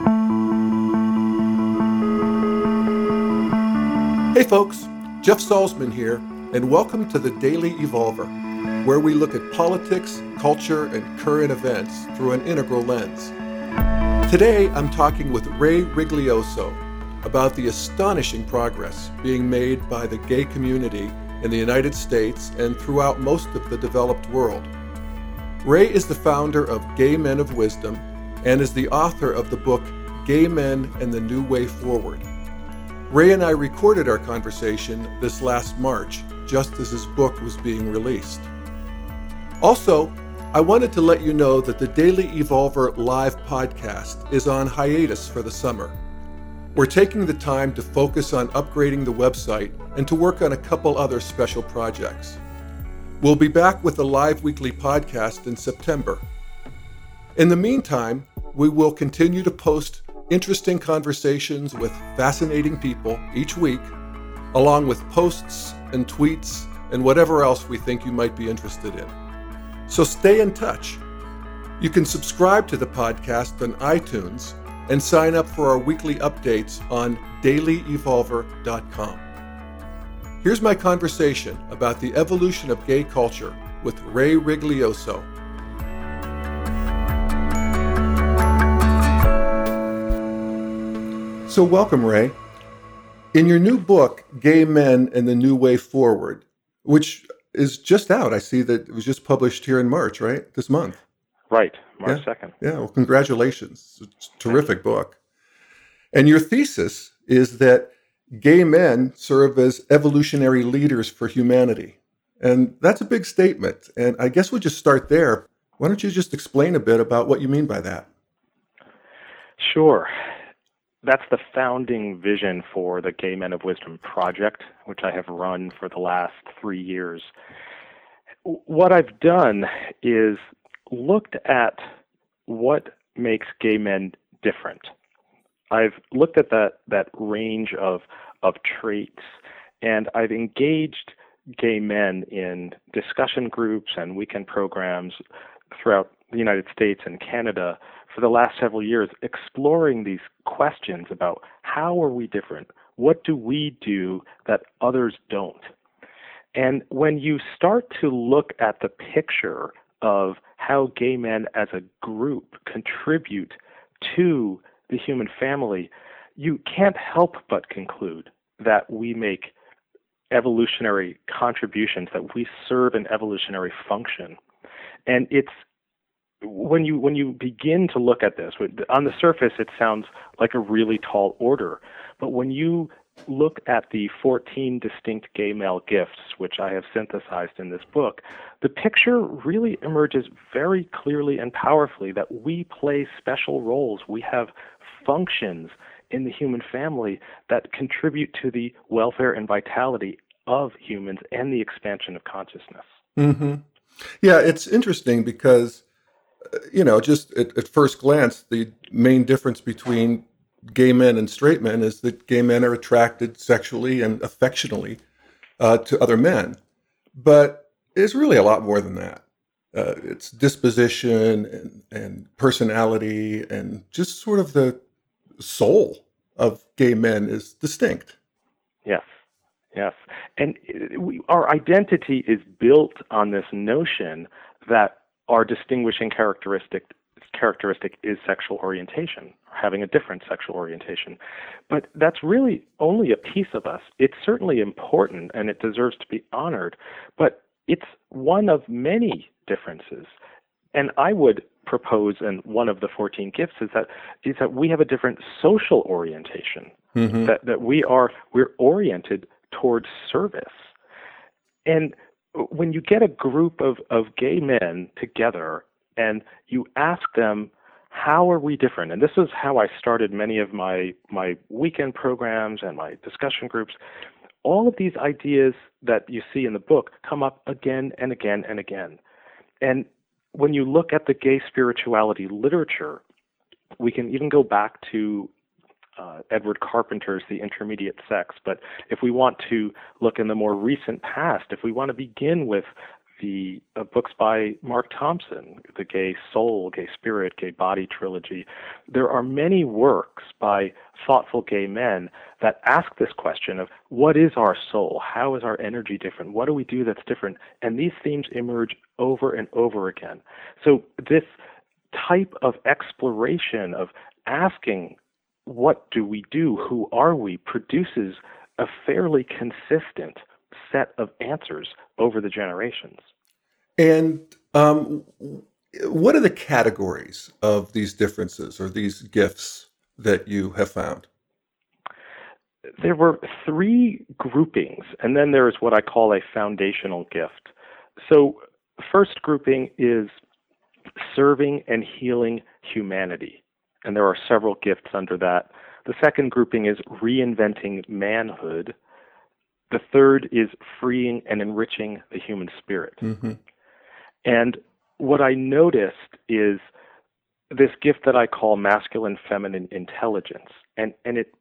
Hey folks, Jeff Salzman here, and welcome to the Daily Evolver, where we look at politics, culture, and current events through an integral lens. Today I'm talking with Ray Rigoglioso about the astonishing progress being made by the gay community in the United States and throughout most of the developed world. Ray is the founder of Gay Men of Wisdom and is the author of the book Gay Men and the New Way Forward. Ray and I recorded our conversation this last March, just as his book was being released. Also, I wanted to let you know that the Daily Evolver live podcast is on hiatus for the summer. We're taking the time to focus on upgrading the website and to work on a couple other special projects. We'll be back with a live weekly podcast in September. In the meantime, we will continue to post interesting conversations with fascinating people each week, along with posts and tweets and whatever else we think you might be interested in. So stay in touch. You can subscribe to the podcast on iTunes and sign up for our weekly updates on dailyevolver.com. Here's my conversation about the evolution of gay culture with Ray Rigoglioso. So, welcome, Ray. In your new book, Gay Men and the New Way Forward, which is just out, I see that it was just published here in March, right? This month. Right, March yeah. 2nd. Yeah, well, congratulations. It's a terrific book. And your thesis is that gay men serve as evolutionary leaders for humanity. And that's a big statement. And I guess we'll just start there. Why don't you just explain a bit about what you mean by that? Sure that's the founding vision for the Gay Men of Wisdom project, which I have run for the last three years. What I've done is looked at what makes gay men different. I've looked at that that range of of traits, and I've engaged gay men in discussion groups and weekend programs throughout the United States and Canada for the last several years exploring these questions about how are we different? What do we do that others don't? And when you start to look at the picture of how gay men as a group contribute to the human family, you can't help but conclude that we make evolutionary contributions, that we serve an evolutionary function. And it's when you when you begin to look at this on the surface it sounds like a really tall order. But when you look at the 14 distinct gay male gifts which i have synthesized in this book the picture really emerges very clearly and powerfully that we play special roles. We have functions in the human family that contribute to the welfare and vitality of humans and the expansion of consciousness. Mm-hmm. yeah it's interesting because you know, just at, at, first glance, the main difference between gay men and straight men is that gay men are attracted sexually and affectionately uh, to other men. But it's really a lot more than that. Uh, it's disposition and, and personality and just sort of the soul of gay men is distinct. Yes. Yes. And we, our identity is built on this notion that our distinguishing characteristic characteristic is sexual orientation, having a different sexual orientation. But that's really only a piece of us. It's certainly important and it deserves to be honored, but it's one of many differences. And I would propose, and one of the 14 gifts is that is that we have a different social orientation. Mm-hmm. That that we are we're oriented towards service. And when you get a group of, of gay men together and you ask them, how are we different? And this is how I started many of my, my weekend programs and my discussion groups. All of these ideas that you see in the book come up again and again and again. And when you look at the gay spirituality literature, we can even go back to uh, Edward Carpenter's The Intermediate Sex. But if we want to look in the more recent past, if we want to begin with the uh, books by Mark Thompson, the Gay Soul, Gay Spirit, Gay Body trilogy. There are many works by thoughtful gay men that ask this question of what is our soul? How is our energy different? What do we do that's different? And these themes emerge over and over again. So this type of exploration of asking what do we do? Who are we? produces a fairly consistent set of answers over the generations. And um, what are the categories of these differences or these gifts that you have found? There were three groupings, and then there is what I call a foundational gift. So, first grouping is serving and healing humanity, and there are several gifts under that. The second grouping is reinventing manhood, the third is freeing and enriching the human spirit. Mm-hmm. And what I noticed is this gift that I call masculine feminine intelligence. And, and it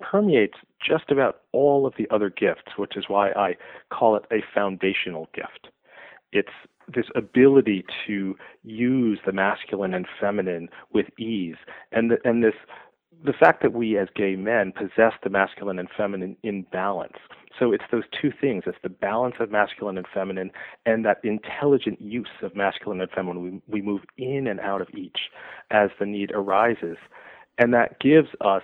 permeates just about all of the other gifts, which is why I call it a foundational gift. It's this ability to use the masculine and feminine with ease, and the, and this the fact that we as gay men possess the masculine and feminine in balance. So it's those two things. It's the balance of masculine and feminine and that intelligent use of masculine and feminine. We, we move in and out of each as the need arises. And that gives us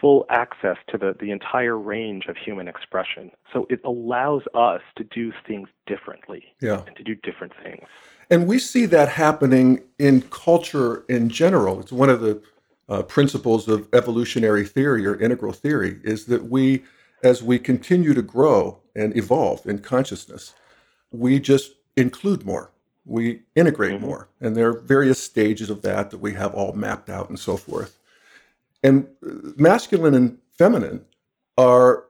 full access to the, the entire range of human expression. So it allows us to do things differently yeah. and to do different things. And we see that happening in culture in general. It's one of the uh, principles of evolutionary theory or integral theory is that we, as we continue to grow and evolve in consciousness, we just include more, we integrate mm-hmm. more. And there are various stages of that that we have all mapped out and so forth. And masculine and feminine are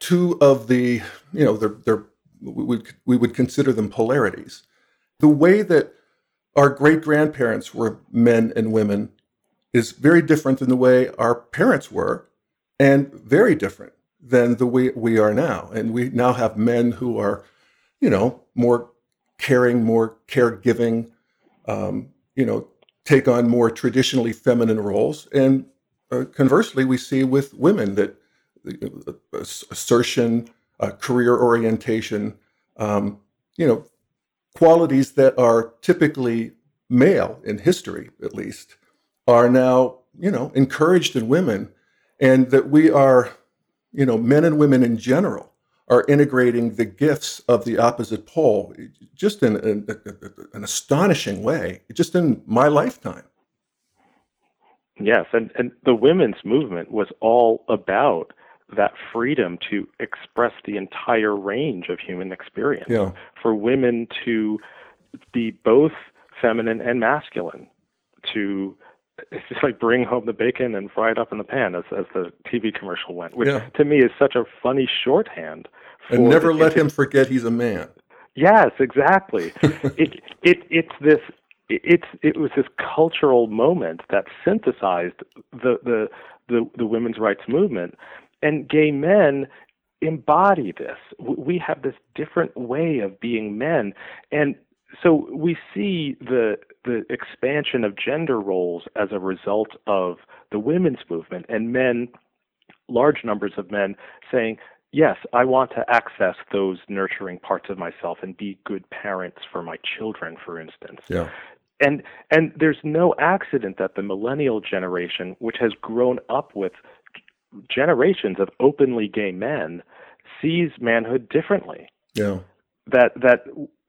two of the, you know, they're, they're we we would consider them polarities. The way that our great grandparents were men and women is very different than the way our parents were and very different than the way we are now. And we now have men who are, you know, more caring, more caregiving, um, you know, take on more traditionally feminine roles. And uh, conversely, we see with women that uh, assertion, uh, career orientation, um, you know, qualities that are typically male in history, at least, are now, you know, encouraged in women, and that we are, you know, men and women in general are integrating the gifts of the opposite pole just in, in, in an astonishing way, just in my lifetime. Yes, and, and the women's movement was all about that freedom to express the entire range of human experience. Yeah. For women to be both feminine and masculine, to it's just like bring home the bacon and fry it up in the pan, as as the TV commercial went, which yeah. to me is such a funny shorthand. And never let him forget he's a man. Yes, exactly. it it it's this it's it was this cultural moment that synthesized the the the, the women's rights movement, and gay men embody this. We have this different way of being men, and so we see the the expansion of gender roles as a result of the women's movement and men, large numbers of men, saying, Yes, I want to access those nurturing parts of myself and be good parents for my children, for instance. Yeah. And and there's no accident that the millennial generation, which has grown up with generations of openly gay men, sees manhood differently. Yeah. That that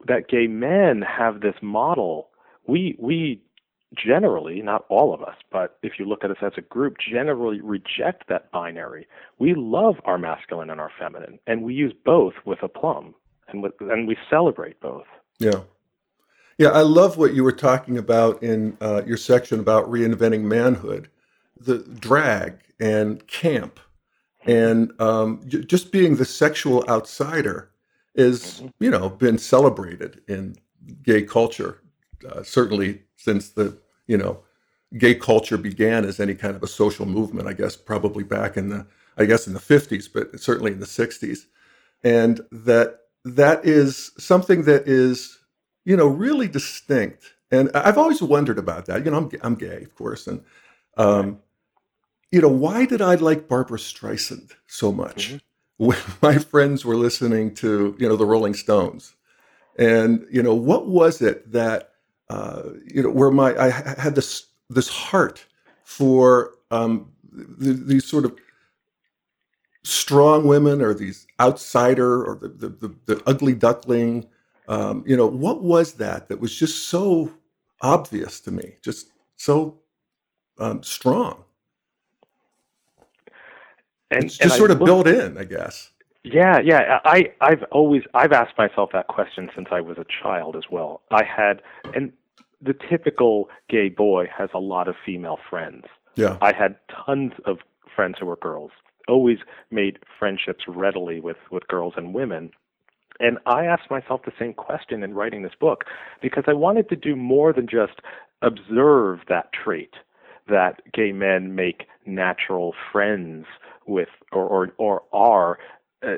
that gay men have this model. We we generally, not all of us, but if you look at us as a group, generally reject that binary. We love our masculine and our feminine, and we use both with aplomb, and with, and we celebrate both. Yeah, yeah. I love what you were talking about in uh, your section about reinventing manhood, the drag and camp, and um, just being the sexual outsider is mm-hmm. you know been celebrated in gay culture uh, certainly since the you know gay culture began as any kind of a social movement i guess probably back in the i guess in the 50s but certainly in the 60s and that that is something that is, you know, really distinct. And I've always wondered about that. You know, I'm, I'm gay, of course. And, um, you know, why did I like Barbra Streisand so much? Mm-hmm. When my friends were listening to, you know, the Rolling Stones. And, you know, what was it that, uh, you know, where my, I had this, this heart for um, these sort of strong women or these outsider or the, the, the, the ugly duckling. Um, you know what was that that was just so obvious to me just so um, strong? And it's just and sort I of look, built in i guess yeah yeah i i've always i've asked myself that question since i was a child as well. I had and the typical gay boy has a lot of female friends. Yeah. I had tons of friends who were girls always made friendships readily with with girls and women. And I asked myself the same question in writing this book because I wanted to do more than just observe that trait that gay men make natural friends with or or, or are Uh,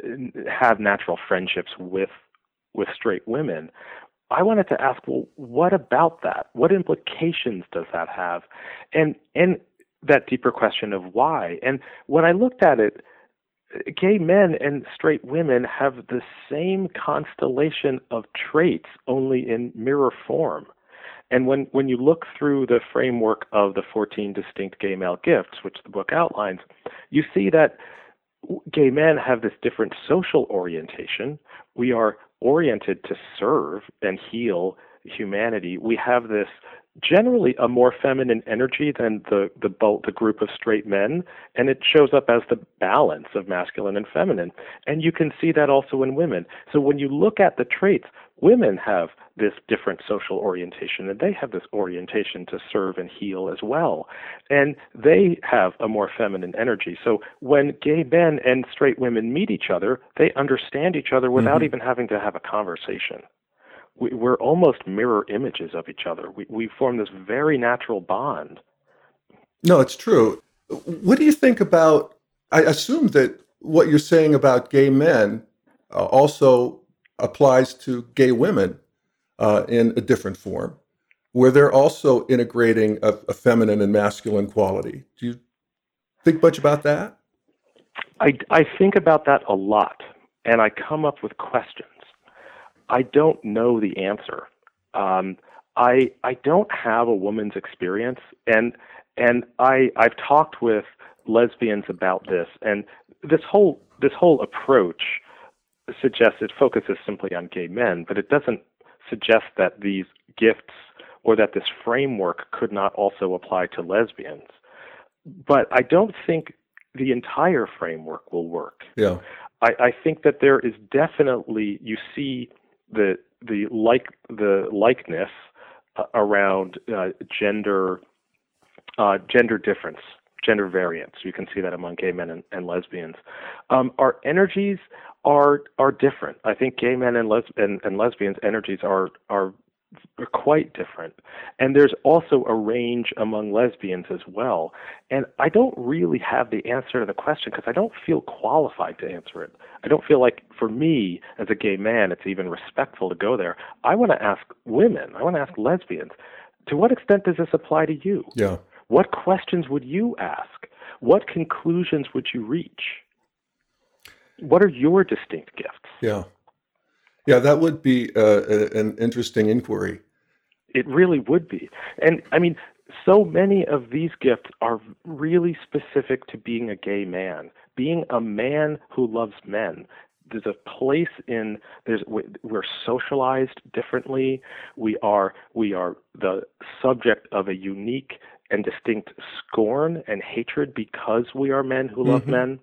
have natural friendships with with straight women. I wanted to ask, well, what about that? What implications does that have? And and that deeper question of why. And when I looked at it, gay men and straight women have the same constellation of traits, only in mirror form. And when, when you look through the framework of the 14 distinct gay male gifts, which the book outlines, you see that gay men have this different social orientation. We are oriented to serve and heal humanity. We have this generally a more feminine energy than the the bulk, the group of straight men, and it shows up as the balance of masculine and feminine. And you can see that also in women. So when you look at the traits, women have this different social orientation, and they have this orientation to serve and heal as well, and they have a more feminine energy. So when gay men and straight women meet each other, they understand each other without mm-hmm. even having to have a conversation we, are almost mirror images of each other. We, we form this very natural bond. No, it's true. What do you think about? I assume that what you're saying about gay men uh, also applies to gay women uh, in a different form, where they're also integrating a, a feminine and masculine quality. Do you think much about that? I, I think about that a lot, and I come up with questions. I don't know the answer. Um, I I don't have a woman's experience, and and I I've talked with lesbians about this, and this whole this whole approach suggests it focuses simply on gay men, but it doesn't suggest that these gifts or that this framework could not also apply to lesbians. But I don't think the entire framework will work. Yeah. I, I think that there is definitely you see the the like the likeness uh, around uh, gender uh, gender difference, gender variance. You can see that among gay men and, and lesbians. Um, our energies are are different. I think gay men and, les- and, and lesbians' energies are are are quite different. And there's also a range among lesbians as well. And I don't really have the answer to the question because I don't feel qualified to answer it. I don't feel like, for me, as a gay man, it's even respectful to go there. I want to ask women, I want to ask lesbians, to what extent does this apply to you? Yeah. What questions would you ask? What conclusions would you reach? What are your distinct gifts? Yeah. Yeah, that would be uh, an interesting inquiry. It really would be. And I mean, so many of these gifts are really specific to being a gay man, being a man who loves men. There's a place in there's we're socialized differently. We are we are the subject of a unique and distinct scorn and hatred because we are men who love mm-hmm. men.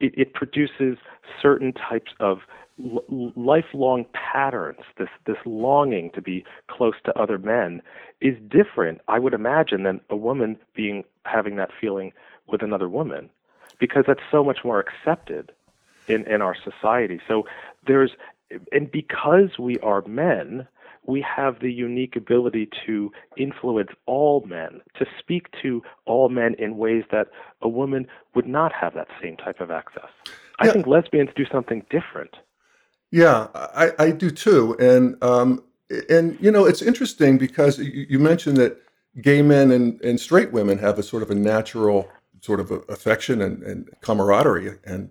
It, it produces certain types of l- lifelong patterns, this this longing to be close to other men, is different, I would imagine, than a woman being having that feeling with another woman, because that's so much more accepted in in our society. So there's and because we are men, we have the unique ability to influence all men, to speak to all men in ways that a woman would not have that same type of access. I think lesbians do something different Yeah, I, I do too. And um, and you know, it's interesting because you, you mentioned that gay men and, and straight women have a sort of a natural sort of affection and, and camaraderie, and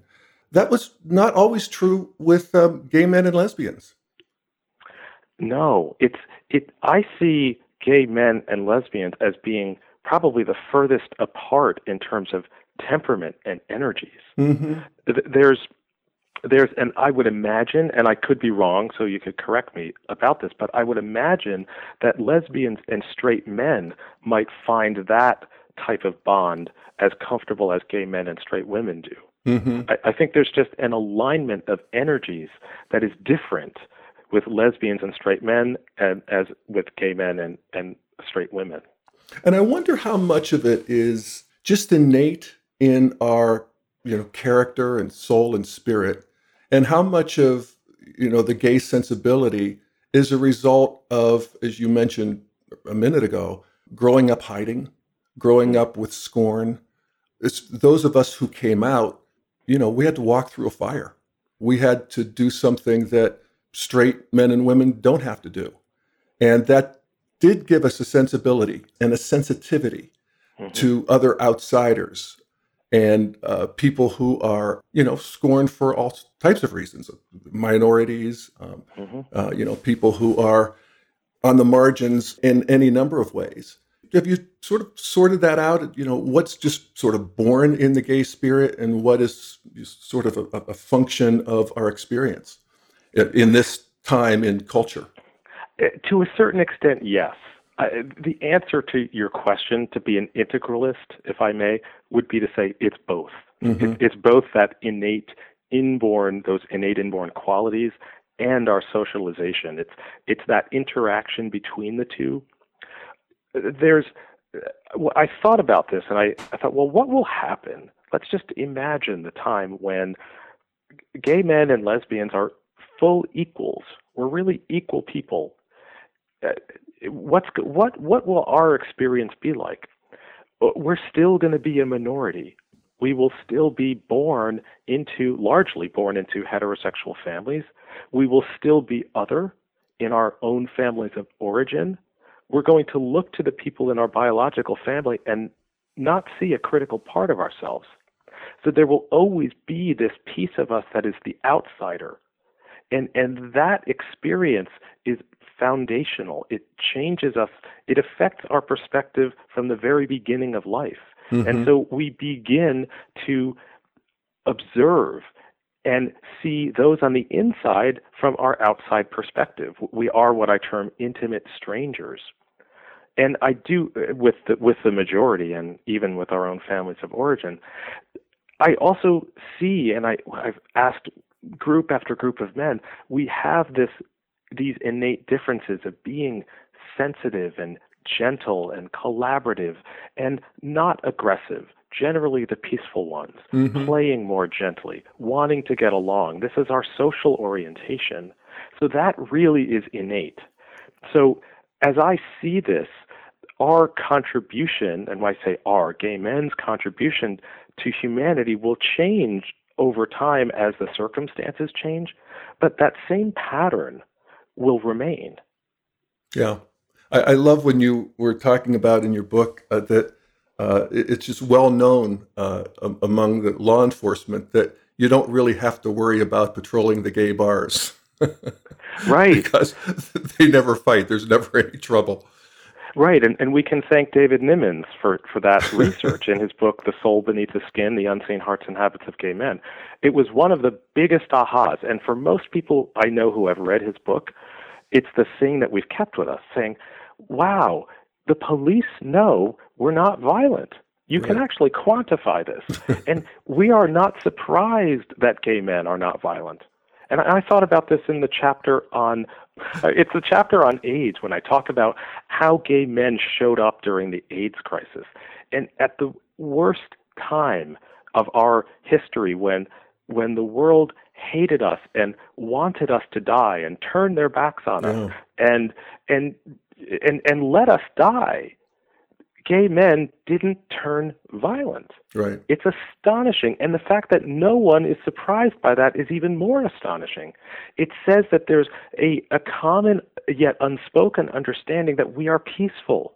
that was not always true with um, gay men and lesbians. No, it's it. I see gay men and lesbians as being probably the furthest apart in terms of temperament and energies. Mm-hmm. There's there's and I would imagine, and I could be wrong, so you could correct me about this, but I would imagine that lesbians and straight men might find that type of bond as comfortable as gay men and straight women do. Mm-hmm. I, I think there's just an alignment of energies that is different with lesbians and straight men and as with gay men and, and straight women. And I wonder how much of it is just innate in our you know character and soul and spirit and how much of you know the gay sensibility is a result of as you mentioned a minute ago growing up hiding growing up with scorn it's those of us who came out you know we had to walk through a fire we had to do something that straight men and women don't have to do and that did give us a sensibility and a sensitivity mm-hmm. to other outsiders and uh, people who are, you know, scorned for all types of reasons, minorities, um, mm-hmm. uh, you know, people who are on the margins in any number of ways. Have you sort of sorted that out? You know, what's just sort of born in the gay spirit, and what is sort of a, a function of our experience in this time in culture? Uh, to a certain extent, yes. Uh, the answer to your question, to be an integralist, if I may, would be to say it's both. Mm-hmm. It, it's both that innate, inborn, those innate inborn qualities, and our socialization. It's it's that interaction between the two. There's, uh, I thought about this, and I, I thought, well, what will happen? Let's just imagine the time when gay men and lesbians are full equals. We're really equal people. Uh, what's what what will our experience be like? Uh, we're still going to be a minority. We will still be born into largely born into heterosexual families. We will still be other in our own families of origin. We're going to look to the people in our biological family and not see a critical part of ourselves. So there will always be this piece of us that is the outsider. And and that experience is foundational. It changes us. It affects our perspective from the very beginning of life. Mm-hmm. And so we begin to observe and see those on the inside from our outside perspective. We are what I term intimate strangers. And I do with the, with the majority, and even with our own families of origin. I also see, and I, I've asked group after group of men, we have this these innate differences of being sensitive and gentle and collaborative and not aggressive, generally the peaceful ones, mm-hmm. playing more gently, wanting to get along. This is our social orientation. So that really is innate. So as I see this, our contribution, and when I say our, gay men's contribution to humanity will change over time as the circumstances change, but that same pattern will remain. Yeah. I, I love when you were talking about in your book uh, that uh, it, it's just well known uh, among the law enforcement that you don't really have to worry about patrolling the gay bars. right. because they never fight, there's never any trouble. Right, and, and we can thank David Nimmons for, for that research in his book, The Soul Beneath the Skin The Unseen Hearts and Habits of Gay Men. It was one of the biggest ahas, and for most people I know who have read his book, it's the thing that we've kept with us, saying, wow, the police know we're not violent. You can actually quantify this. and we are not surprised that gay men are not violent. And I thought about this in the chapter on, Uh, it's a chapter on AIDS when I talk about how gay men showed up during the AIDS crisis. And at the worst time of our history when, when the world hated us and wanted us to die and turned their backs on us and, and, and, and let us die, gay men didn't turn violent. Right. It's astonishing. And the fact that no one is surprised by that is even more astonishing. It says that there's a, a common yet unspoken understanding that we are peaceful,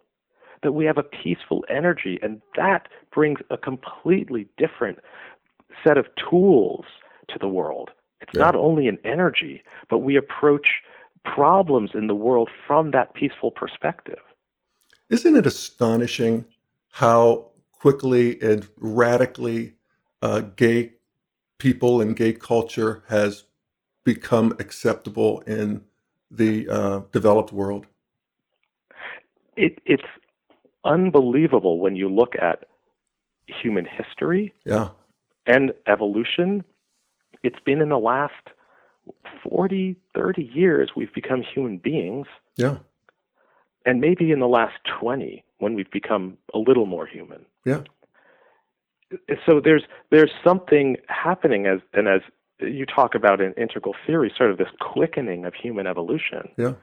that we have a peaceful energy. And that brings a completely different set of tools to the world. It's yeah. not only an energy, but we approach problems in the world from that peaceful perspective. Isn't it astonishing how quickly and radically uh, gay people and gay culture has become acceptable in the uh, developed world? It, it's unbelievable when you look at human history yeah. and evolution. It's been in the last 40, 30 years we've become human beings. Yeah. And maybe in the last 20 when we've become a little more human. Yeah. So there's there's something happening as and as you talk about in integral theory, sort of this quickening of human evolution. Yeah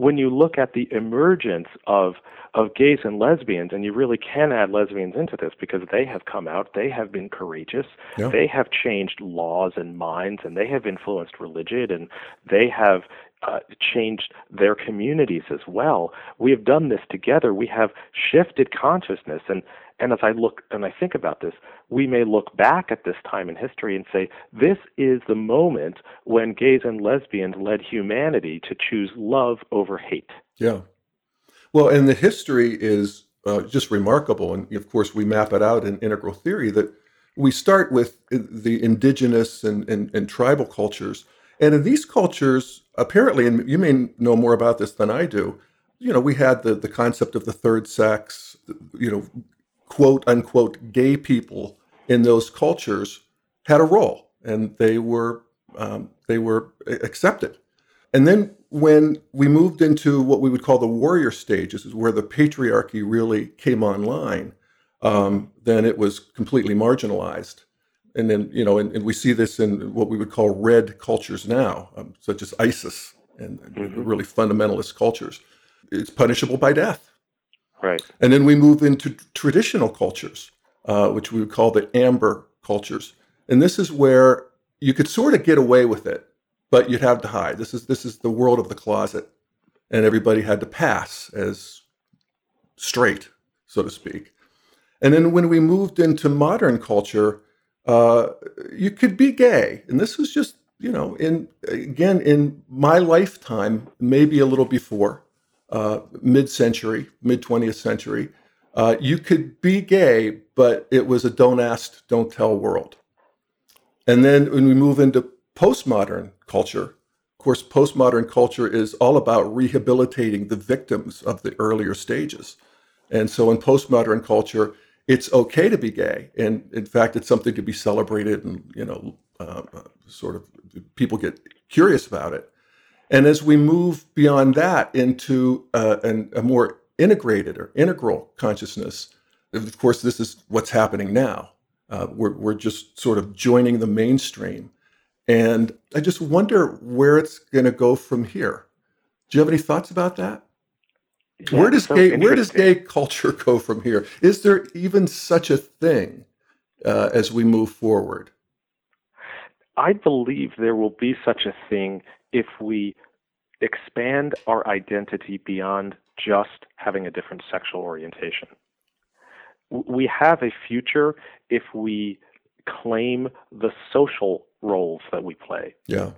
when you look at the emergence of of gays and lesbians, and you really can add lesbians into this because they have come out, they have been courageous, yeah. they have changed laws and minds, and they have influenced religion, and they have uh, changed their communities as well. We have done this together. We have shifted consciousness, and and as I look and I think about this, we may look back at this time in history and say, this is the moment when gays and lesbians led humanity to choose love over hate. Yeah. Well, and the history is uh, just remarkable. And of course, we map it out in integral theory that we start with the indigenous and, and, and tribal cultures. And in these cultures, apparently, and you may know more about this than I do, you know, we had the, the concept of the third sex, you know, quote unquote gay people in those cultures had a role and they were um, they were accepted. And then when we moved into what we would call the warrior stages, is where the patriarchy really came online, um, then it was completely marginalized. And then, you know, and, and, we see this in what we would call red cultures now, um, such as ISIS and, mm-hmm. really fundamentalist cultures. It's punishable by death. Right. And then we move into traditional cultures, uh, which we would call the amber cultures. And this is where you could sort of get away with it, but you'd have to hide. This is this is the world of the closet, and everybody had to pass as straight, so to speak. And then when we moved into modern culture, uh, you could be gay, and this was just you know in again in my lifetime, maybe a little before uh, mid-century, mid 20th century, uh, you could be gay, but it was a don't ask, don't tell world. And then when we move into postmodern culture, of course, postmodern culture is all about rehabilitating the victims of the earlier stages. And so in postmodern culture, it's okay to be gay, and in fact, it's something to be celebrated, and you know, uh, uh sort of people get curious about it. And as we move beyond that into uh, an, a more integrated or integral consciousness, of course, this is what's happening now. Uh, we're, we're just sort of joining the mainstream. And I just wonder where it's going to go from here. Do you have any thoughts about that? Yeah, where does so gay where does gay culture go from here? Is there even such a thing uh, as we move forward? I believe there will be such a thing if we expand our identity beyond just having a different sexual orientation. We have a future if we claim the social roles that we play. Yeah.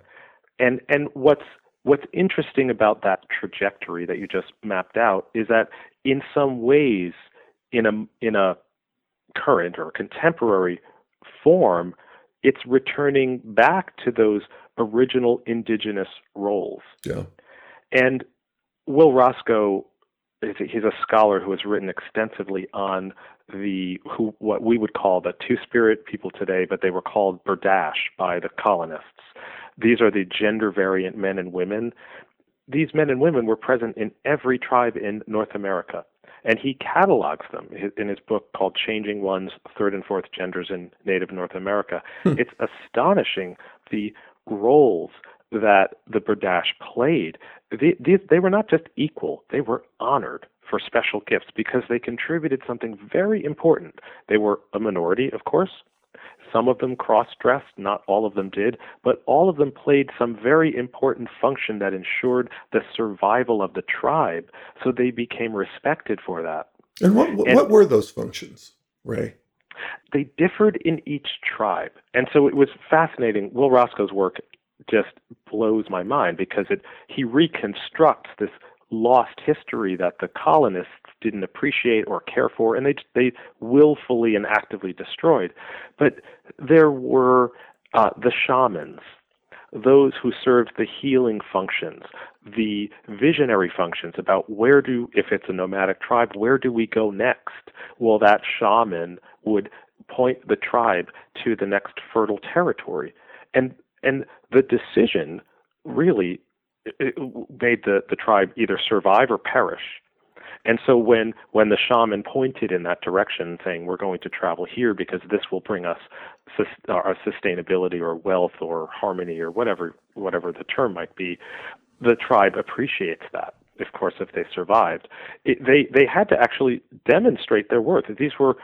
And and what's what's interesting about that trajectory that you just mapped out is that in some ways in a in a current or contemporary form it's returning back to those original indigenous roles. Yeah. And Will Roscoe, he's a scholar who has written extensively on the who what we would call the two spirit people today, but they were called Berdache by the colonists. These are the gender variant men and women. These men and women were present in every tribe in North America and he catalogs them in his book called Changing Ones Third and Fourth Genders in Native North America. Hmm. It's astonishing the roles that the Berdache played. They, they, they were not just equal, they were honored for special gifts because they contributed something very important. They were a minority, of course. Some of them cross dressed, not all of them did, but all of them played some very important function that ensured the survival of the tribe, so they became respected for that. And what, what, and what were those functions, Ray? They differed in each tribe. And so it was fascinating. Will Roscoe's work just blows my mind because it he reconstructs this lost history that the colonists didn't appreciate or care for, and they they willfully and actively destroyed. But there were uh, the shamans, those who served the healing functions, the visionary functions about where do, if it's a nomadic tribe, where do we go next? Well, that shaman would point the tribe to the next fertile territory, and and the decision really made the, the tribe either survive or perish. And so when when the shaman pointed in that direction, saying we're going to travel here because this will bring us uh, our sustainability or wealth or harmony or whatever whatever the term might be, the tribe appreciates that. Of course, if they survived, it, they they had to actually demonstrate their worth. These were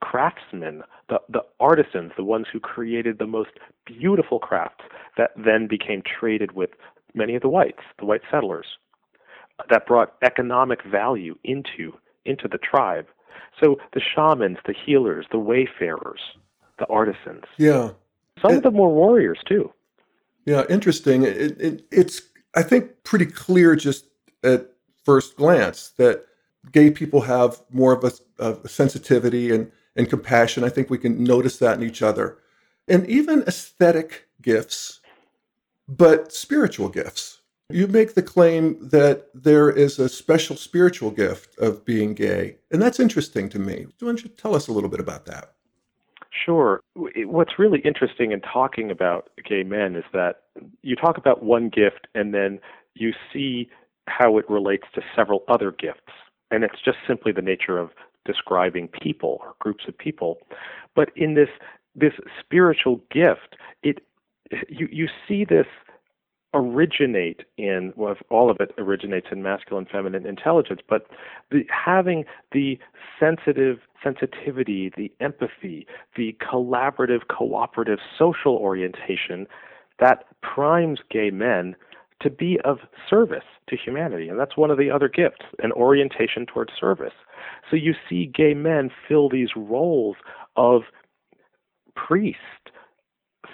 craftsmen, the, the artisans, the ones who created the most beautiful crafts that then became traded with many of the whites, the white settlers, that brought economic value into into the tribe. So the shamans, the healers, the wayfarers, the artisans. Yeah. Some it, of them were warriors too. Yeah, interesting. It, it, it's I think pretty clear just at first glance that gay people have more of a, of a sensitivity and, and compassion. I think we can notice that in each other. And even aesthetic gifts, but spiritual gifts. You make the claim that there is a special spiritual gift of being gay. And that's interesting to me. Why don't you tell us a little bit about that? Sure. What's really interesting in talking about gay men is that you talk about one gift and then you see how it relates to several other gifts and it's just simply the nature of describing people or groups of people. But in this this spiritual gift, it you you see this originate in well all of it originates in masculine feminine intelligence but the having the sensitive sensitivity the empathy the collaborative cooperative social orientation that primes gay men to be of service to humanity. And that's one of the other gifts, an orientation towards service. So you see gay men fill these roles of priest,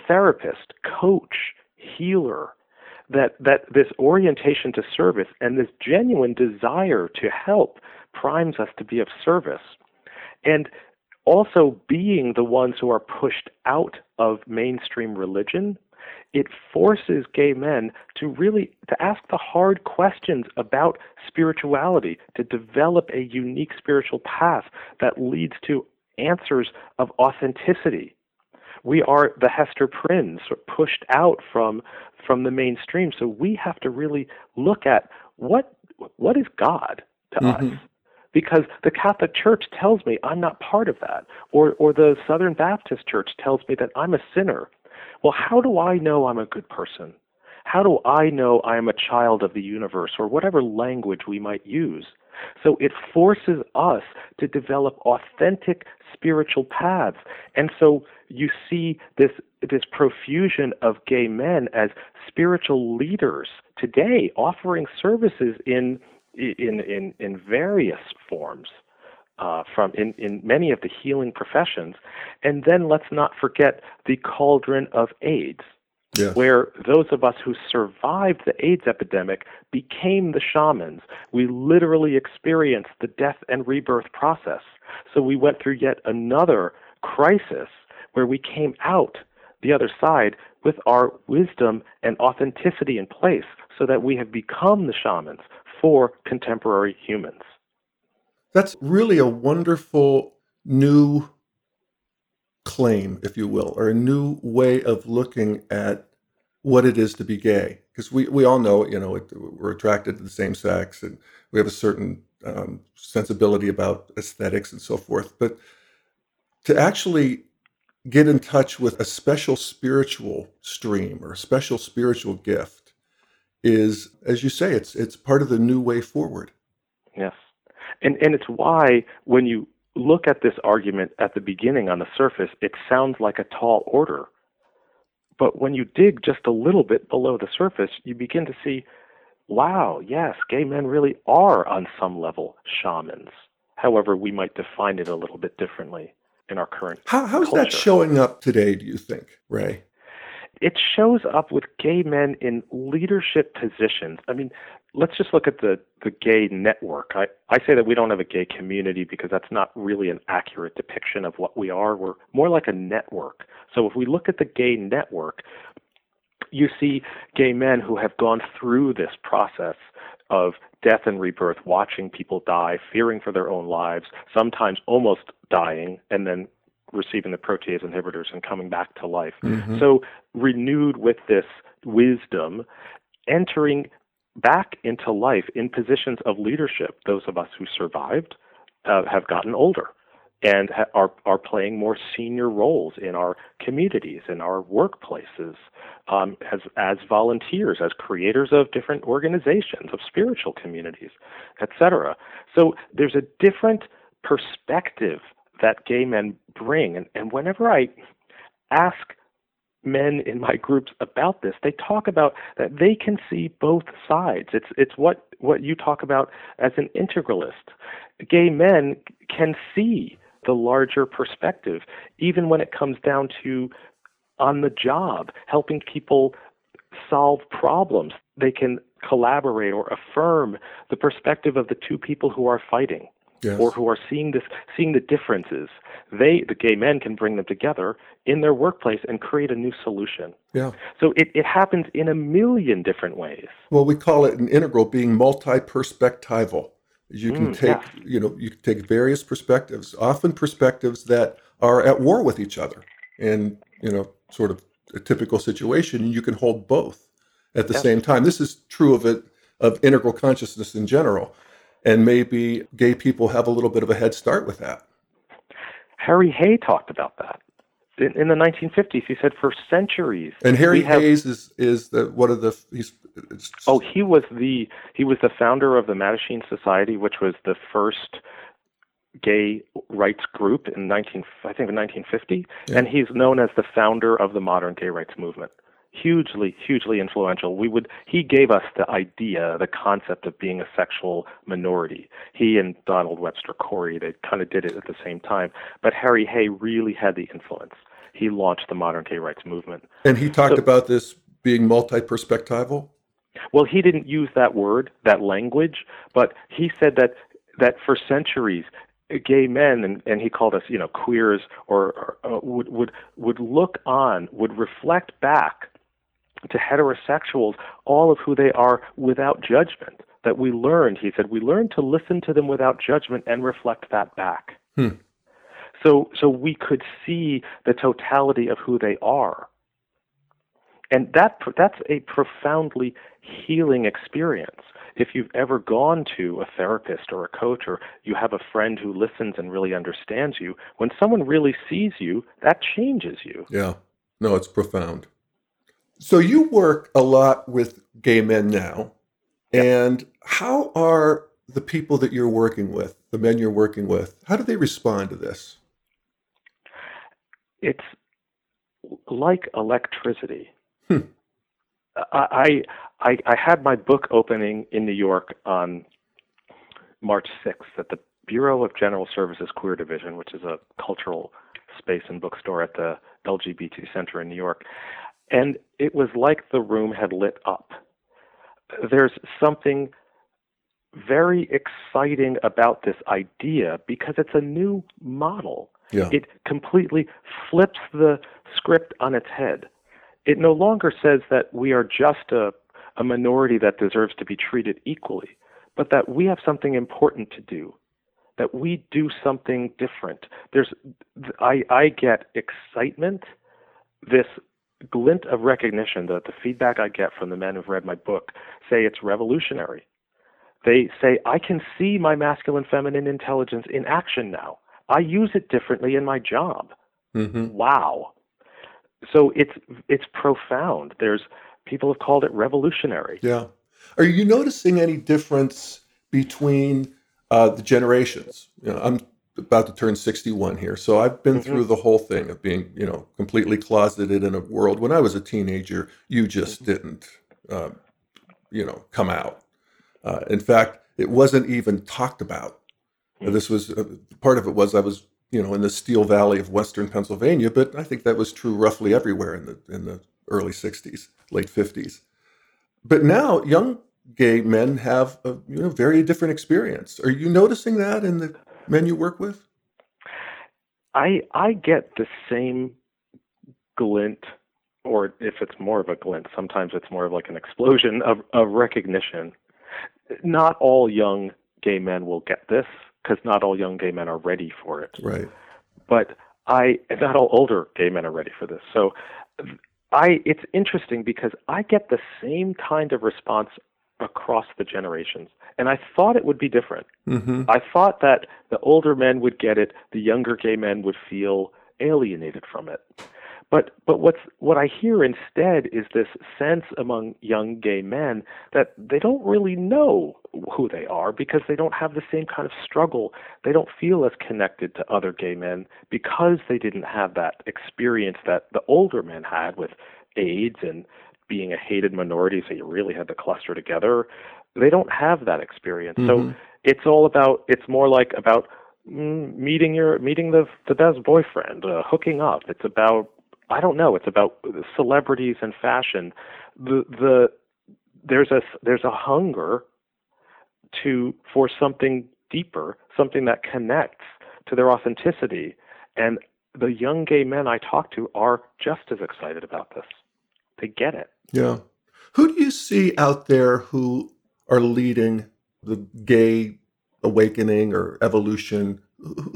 therapist, coach, healer, that, that this orientation to service and this genuine desire to help primes us to be of service. And also being the ones who are pushed out of mainstream religion it forces gay men to really to ask the hard questions about spirituality to develop a unique spiritual path that leads to answers of authenticity we are the hester prynnes pushed out from from the mainstream so we have to really look at what what is god to mm-hmm. us because the Catholic Church tells me I'm not part of that, or or the Southern Baptist Church tells me that I'm a sinner, well, how do I know I'm a good person? How do I know I am a child of the universe, or whatever language we might use? So it forces us to develop authentic spiritual paths. And so you see this this profusion of gay men as spiritual leaders today offering services in in in, in various forms uh, from in, in many of the healing professions. And then let's not forget the cauldron of AIDS, yes. where those of us who survived the AIDS epidemic became the shamans. We literally experienced the death and rebirth process. So we went through yet another crisis where we came out the other side with our wisdom and authenticity in place so that we have become the shamans for contemporary humans. That's really a wonderful new claim, if you will, or a new way of looking at what it is to be gay. Because we, we all know, you know, we're attracted to the same sex and we have a certain um, sensibility about aesthetics and so forth. But to actually get in touch with a special spiritual stream or a special spiritual gift is, as you say, it's it's part of the new way forward. Yes. And, and it's why when you look at this argument at the beginning on the surface, it sounds like a tall order. But when you dig just a little bit below the surface, you begin to see wow, yes, gay men really are on some level shamans. However, we might define it a little bit differently in our current. How, how's culture. that showing up today, do you think, Ray? It shows up with gay men in leadership positions. I mean, let's just look at the, the gay network. I, I say that we don't have a gay community because that's not really an accurate depiction of what we are. We're more like a network. So if we look at the gay network, you see gay men who have gone through this process of death and rebirth, watching people die, fearing for their own lives, sometimes almost dying, and then receiving the protease inhibitors and coming back to life. Mm-hmm. So, renewed with this wisdom, entering back into life in positions of leadership. Those of us who survived uh, have gotten older and ha- are are playing more senior roles in our communities, in our workplaces, um, as as volunteers, as creators of different organizations, of spiritual communities, etc. So there's a different perspective that gay men bring, and, and whenever I ask men in my groups about this, they talk about that they can see both sides. It's it's what what you talk about as an integralist. Gay men can see the larger perspective, even when it comes down to on the job, helping people solve problems. They can collaborate or affirm the perspective of the two people who are fighting. Yes. or who are seeing this seeing the differences they the gay men can bring them together in their workplace and create a new solution yeah so it, it happens in a million different ways well we call it an integral being multi-perspectival you can mm, take, yeah. you know, you can take various perspectives, often perspectives that are at war with each other, and you know, sort of a typical situation, and you can hold both at the yeah. same time. This is true of it of integral consciousness in general, and maybe gay people have a little bit of a head start with that. Harry Hay talked about that in, in the 1950s. He said for centuries. And Harry Hay's have, is is the one of the he's. Oh, he was the he was the founder of the Mattachine Society, which was the first gay rights group in 19 I think in 1950, yeah. and he's known as the founder of the modern gay rights movement hugely, hugely influential. We would he gave us the idea, the concept of being a sexual minority. He and Donald Webster Cory, they kind of did it at the same time. But Harry Hay really had the influence. He launched the modern gay rights movement. And he talked so, about this being multi-perspectival. Well, he didn't use that word, that language, but he said that that for centuries gay men and, and he called us you know queers or, or uh, would would would look on would reflect back to heterosexuals all of who they are without judgment. That we learned, he said, we learned to listen to them without judgment and reflect that back. Hmm. So, so we could see the totality of who they are. And that, that's a profoundly healing experience. If you've ever gone to a therapist or a coach, or you have a friend who listens and really understands you, when someone really sees you, that changes you. Yeah. No, it's profound. So you work a lot with gay men now. Yep. And how are the people that you're working with, the men you're working with, how do they respond to this? It's like electricity. Hmm. I, I I had my book opening in New York on March 6th at the Bureau of General Services Queer Division, which is a cultural space and bookstore at the LGBT Center in New York. And it was like the room had lit up. There's something very exciting about this idea because it's a new model. Yeah. It completely flips the script on its head. It no longer says that we are just a, a minority that deserves to be treated equally, but that we have something important to do, that we do something different. There's, I, I get excitement, this glint of recognition that the feedback I get from the men who've read my book say it's revolutionary. They say, I can see my masculine feminine intelligence in action now. I use it differently in my job. Mm-hmm. Wow. So it's it's profound. There's people have called it revolutionary. Yeah. Are you noticing any difference between uh, the generations. You know, I'm about to turn 61 here, so I've been mm-hmm. through the whole thing of being, you know, completely closeted in a world. When I was a teenager, you just mm-hmm. didn't, uh, you know, come out. Uh, in fact, it wasn't even talked about. Mm-hmm. This was uh, part of it was I was, you know, in the Steel Valley of Western Pennsylvania, but I think that was true roughly everywhere in the in the early 60s, late 50s. But now young gay men have a you know very different experience. Are you noticing that in the men you work with? I I get the same glint, or if it's more of a glint, sometimes it's more of like an explosion of, of recognition. Not all young gay men will get this because not all young gay men are ready for it. Right. But I not all older gay men are ready for this. So I it's interesting because I get the same kind of response across the generations. And I thought it would be different. Mm-hmm. I thought that the older men would get it, the younger gay men would feel alienated from it. But but what's what I hear instead is this sense among young gay men that they don't really know who they are because they don't have the same kind of struggle. They don't feel as connected to other gay men because they didn't have that experience that the older men had with AIDS and being a hated minority, so you really had to cluster together. They don't have that experience. Mm-hmm. So it's all about. It's more like about mm, meeting your meeting the the best boyfriend, uh, hooking up. It's about I don't know. It's about celebrities and fashion. The the there's a there's a hunger to for something deeper, something that connects to their authenticity. And the young gay men I talk to are just as excited about this. They get it. Yeah. Who do you see out there who are leading the gay awakening or evolution?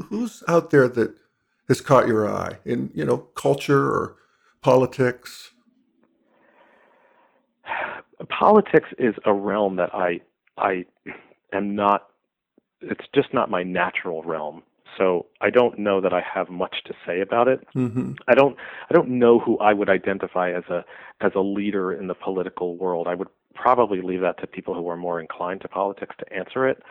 Who's out there that has caught your eye in, you know, culture or politics? Politics is a realm that I I am not it's just not my natural realm. So I don't know that I have much to say about it. Mm-hmm. I don't I don't know who I would identify as a as a leader in the political world. I would probably leave that to people who are more inclined to politics to answer it.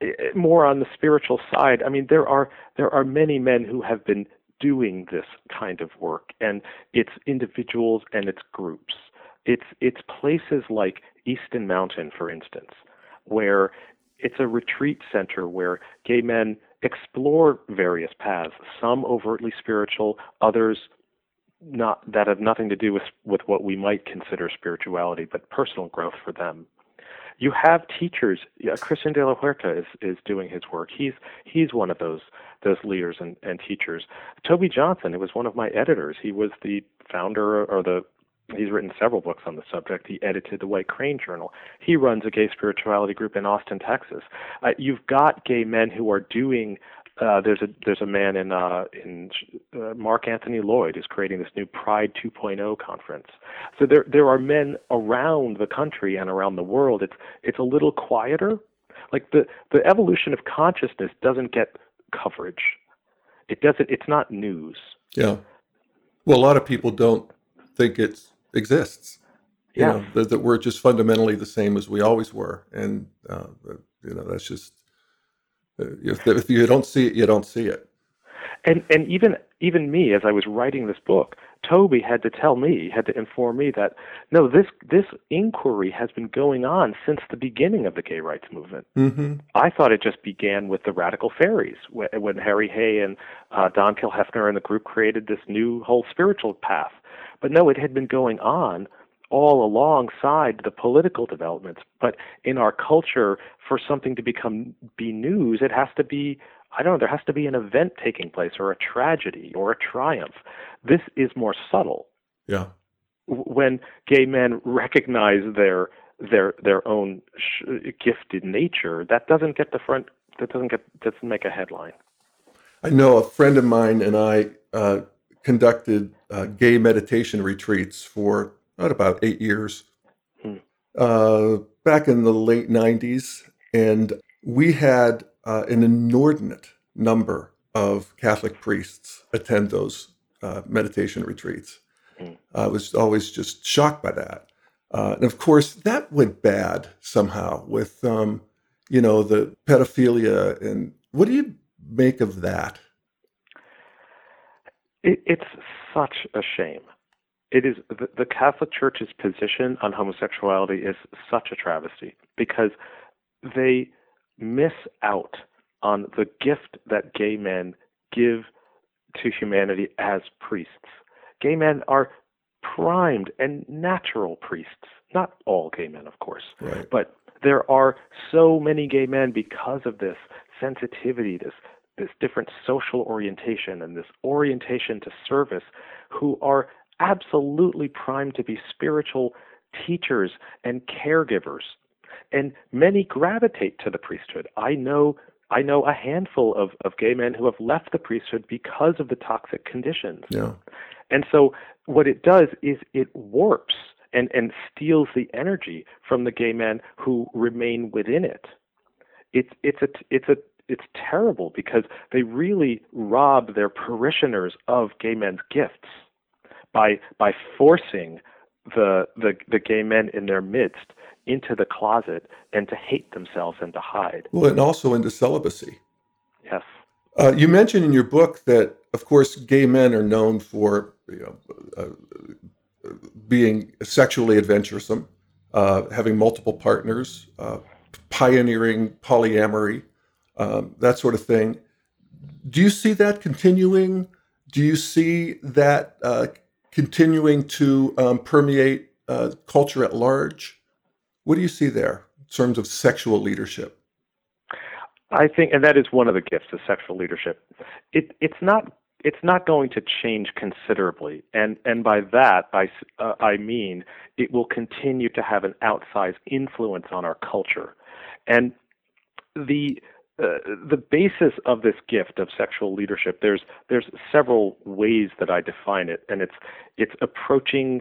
it more on the spiritual side, I mean there are there are many men who have been doing this kind of work and it's individuals and it's groups. It's it's places like Easton Mountain for instance where it's a retreat center where gay men explore various paths, some overtly spiritual, others not that have nothing to do with with what we might consider spirituality, but personal growth for them. You have teachers. Yeah, Christian de la Huerta is is doing his work. He's he's one of those those leaders and, and teachers. Toby Johnson, who was one of my editors, he was the founder or the He's written several books on the subject. He edited the White Crane Journal. He runs a gay spirituality group in Austin, Texas. Uh, you've got gay men who are doing. Uh, there's a there's a man in uh, in uh, Mark Anthony Lloyd who's creating this new Pride 2.0 conference. So there there are men around the country and around the world. It's it's a little quieter. Like the the evolution of consciousness doesn't get coverage. It doesn't. It's not news. Yeah. Well, a lot of people don't think it's exists. You yeah. know, that, that, we're just fundamentally the same as we always were. And, uh, you know, that's just, uh, if, if you don't see it, you don't see it. And, and even, even me, as I was writing this book, Toby had to tell me, had to inform me that no, this this inquiry has been going on since the beginning of the gay rights movement. Mm-hmm. I thought it just began with the Radical Faeries when, when Harry Hay and uh, Don Kilhefner and the group created this new whole spiritual path but no, it had been going on all alongside the political developments. But in our culture, for something to become be news, it has to be I don't know, there has to be an event taking place or a tragedy or a triumph. This is more subtle. Yeah. When gay men recognize their their their own sh- gifted nature, that doesn't get the front. That doesn't get doesn't make a headline. I know a friend of mine and I uh, conducted uh, gay meditation retreats for about eight years hmm. uh, back in the late 90s. And we had uh, an inordinate number of Catholic priests attend those uh, meditation retreats. Hmm. I was always just shocked by that. Uh, and of course, that went bad somehow with, um, you know, the pedophilia. And what do you make of that? It, it's such a shame. It is the, the Catholic Church's position on homosexuality is such a travesty because they miss out on the gift that gay men give to humanity as priests. Gay men are primed and natural priests. Not all gay men, of course, right. but there are so many gay men because of this sensitivity, this this different social orientation and this orientation to service who are absolutely primed to be spiritual teachers and caregivers. And many gravitate to the priesthood. I know I know a handful of, of gay men who have left the priesthood because of the toxic conditions. Yeah. And so what it does is it warps and, and steals the energy from the gay men who remain within it. It's it's a it's a it's terrible because they really rob their parishioners of gay men's gifts by by forcing the the, the gay men in their midst into the closet and to hate themselves and to hide. Well, and also into celibacy. Yes. Uh, you mentioned in your book that, of course, gay men are known for you know, uh, being sexually adventuresome, uh, having multiple partners, uh, pioneering polyamory, um, that sort of thing. Do you see that continuing? Do you see that uh, continuing to um, permeate uh, culture at large? What do you see there in terms of sexual leadership? I think, and that is one of the gifts of sexual leadership. It, it's not it's not going to change considerably, and and by that I uh, I mean it will continue to have an outsized influence on our culture, and the uh, the basis of this gift of sexual leadership there's there's several ways that I define it and it's it's approaching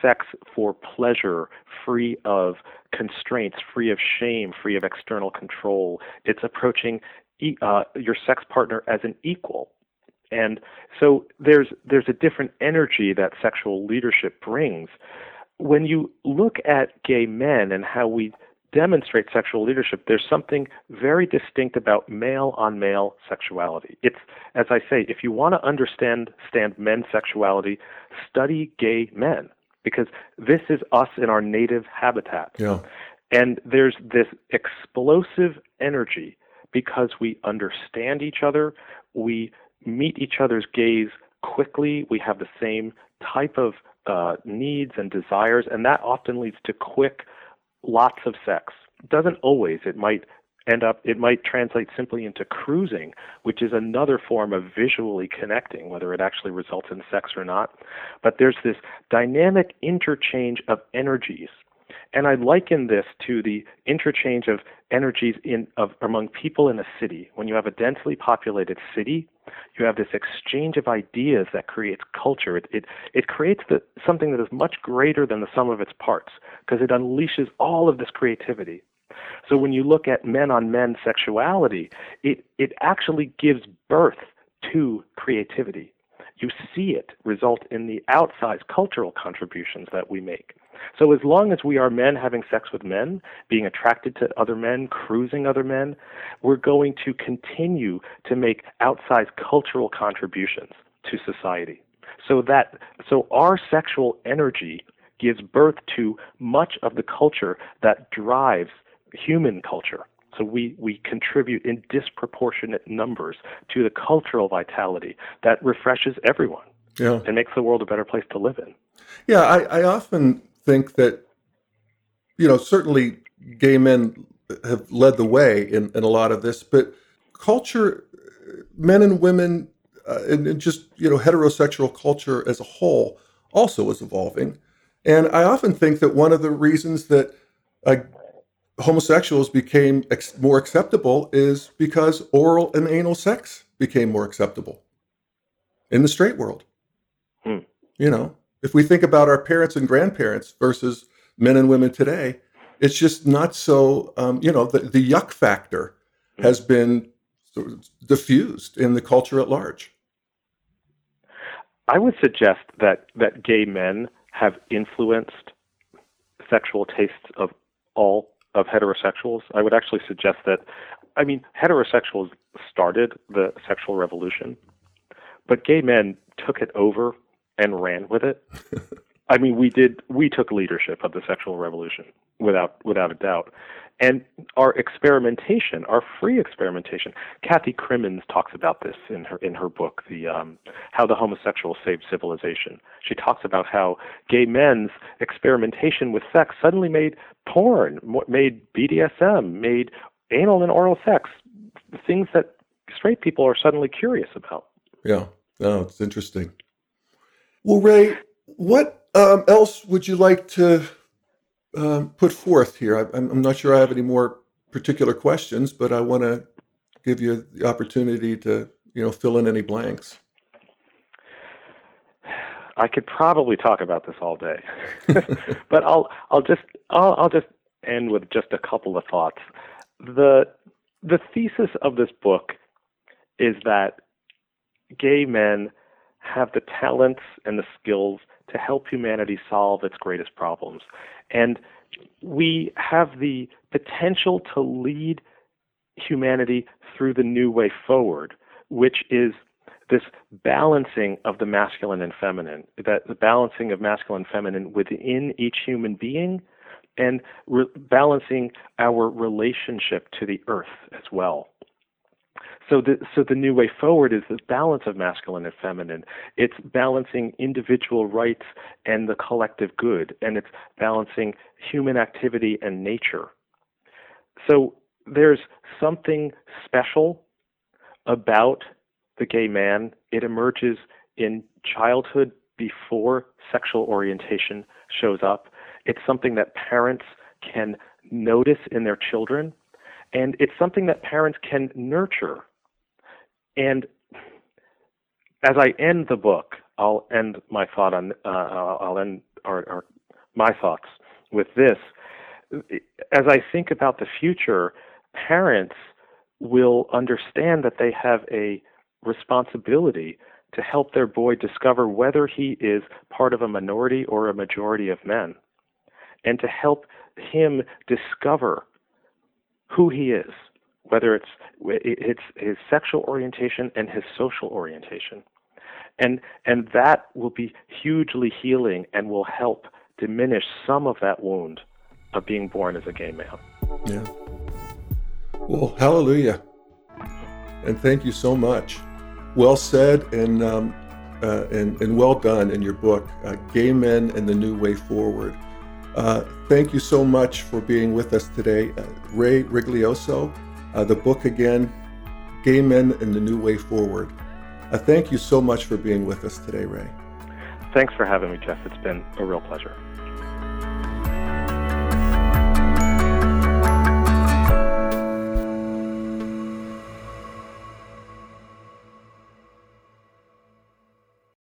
sex for pleasure, free of constraints, free of shame, free of external control. It's approaching uh, your sex partner as an equal. And so there's there's a different energy that sexual leadership brings. When you look at gay men and how we demonstrate sexual leadership, there's something very distinct about male on male sexuality. It's, as I say, if you want to understand, understand men's sexuality, study gay men because this is us in our native habitat. Yeah. And there's this explosive energy because we understand each other, we meet each other's gaze quickly, we have the same type of uh, needs and desires, and that often leads to quick, lots of sex. Doesn't always. It might end up it might translate simply into cruising, which is another form of visually connecting, whether it actually results in sex or not. But there's this dynamic interchange of energies. And I liken this to the interchange of energies in of among people in a city. When you have a densely populated city, you have this exchange of ideas that creates culture. It it, it creates the, something that is much greater than the sum of its parts because it unleashes all of this creativity. So when you look at men on men sexuality, it, it actually gives birth to creativity. You see it result in the outsized cultural contributions that we make. So as long as we are men having sex with men, being attracted to other men, cruising other men, we're going to continue to make outsized cultural contributions to society. So that so our sexual energy gives birth to much of the culture that drives human culture. So we, we contribute in disproportionate numbers to the cultural vitality that refreshes everyone yeah. and makes the world a better place to live in. Yeah, I, I often think that, you know, certainly gay men have led the way in, in a lot of this, but culture, men and women, uh, and, and just, you know, heterosexual culture as a whole also is evolving. And I often think that one of the reasons that uh, homosexuals became ex- more acceptable is because oral and anal sex became more acceptable in the straight world. Hmm. You know, if we think about our parents and grandparents versus men and women today, it's just not so, um, you know, the, the yuck factor has been sort of diffused in the culture at large. I would suggest that, that gay men have influenced sexual tastes of all of heterosexuals. I would actually suggest that, I mean, heterosexuals started the sexual revolution, but gay men took it over and ran with it. I mean, we did. We took leadership of the sexual revolution without without a doubt. And our experimentation, our free experimentation. Cathy Crimmins talks about this in her in her book, the um, How the Homosexual Saved Civilization. She talks about how gay men's experimentation with sex suddenly made porn, made BDSM, made anal and oral sex, things that straight people are suddenly curious about. Yeah, no, it's interesting. Well, Ray, what um, else would you like to um, put forth here? I, I'm not sure I have any more particular questions, but I want to give you the opportunity to you know fill in any blanks. I could probably talk about this all day, but I'll I'll just I'll, I'll just end with just a couple of thoughts. the The thesis of this book is that gay men have the talents and the skills to help humanity solve its greatest problems. And we have the potential to lead humanity through the new way forward, which is this balancing of the masculine and feminine, that the balancing of masculine and feminine within each human being and re- balancing our relationship to the earth as well. So the so the new way forward is this balance of masculine and feminine. It's balancing individual rights and the collective good, and it's balancing human activity and nature. So there's something special about the gay man. It emerges in childhood before sexual orientation shows up. It's something that parents can notice in their children, and it's something that parents can nurture and as I end the book, I'll end my thought on uh, I'll end our, our, my thoughts with this. As I think about the future, parents will understand that they have a responsibility to help their boy discover whether he is part of a minority or a majority of men, and to help him discover who he is whether it's it's his sexual orientation and his social orientation. And and that will be hugely healing and will help diminish some of that wound of being born as a gay man yeah. Well hallelujah. And thank you so much. Well said and um, uh, and, and well done in your book uh, gay men and the new way forward. Uh, thank you so much for being with us today. Uh, ray Rigoglioso uh, the book again, Gay Men and the New Way Forward. Uh, thank you so much for being with us today, Ray. Thanks for having me, Jeff. It's been a real pleasure.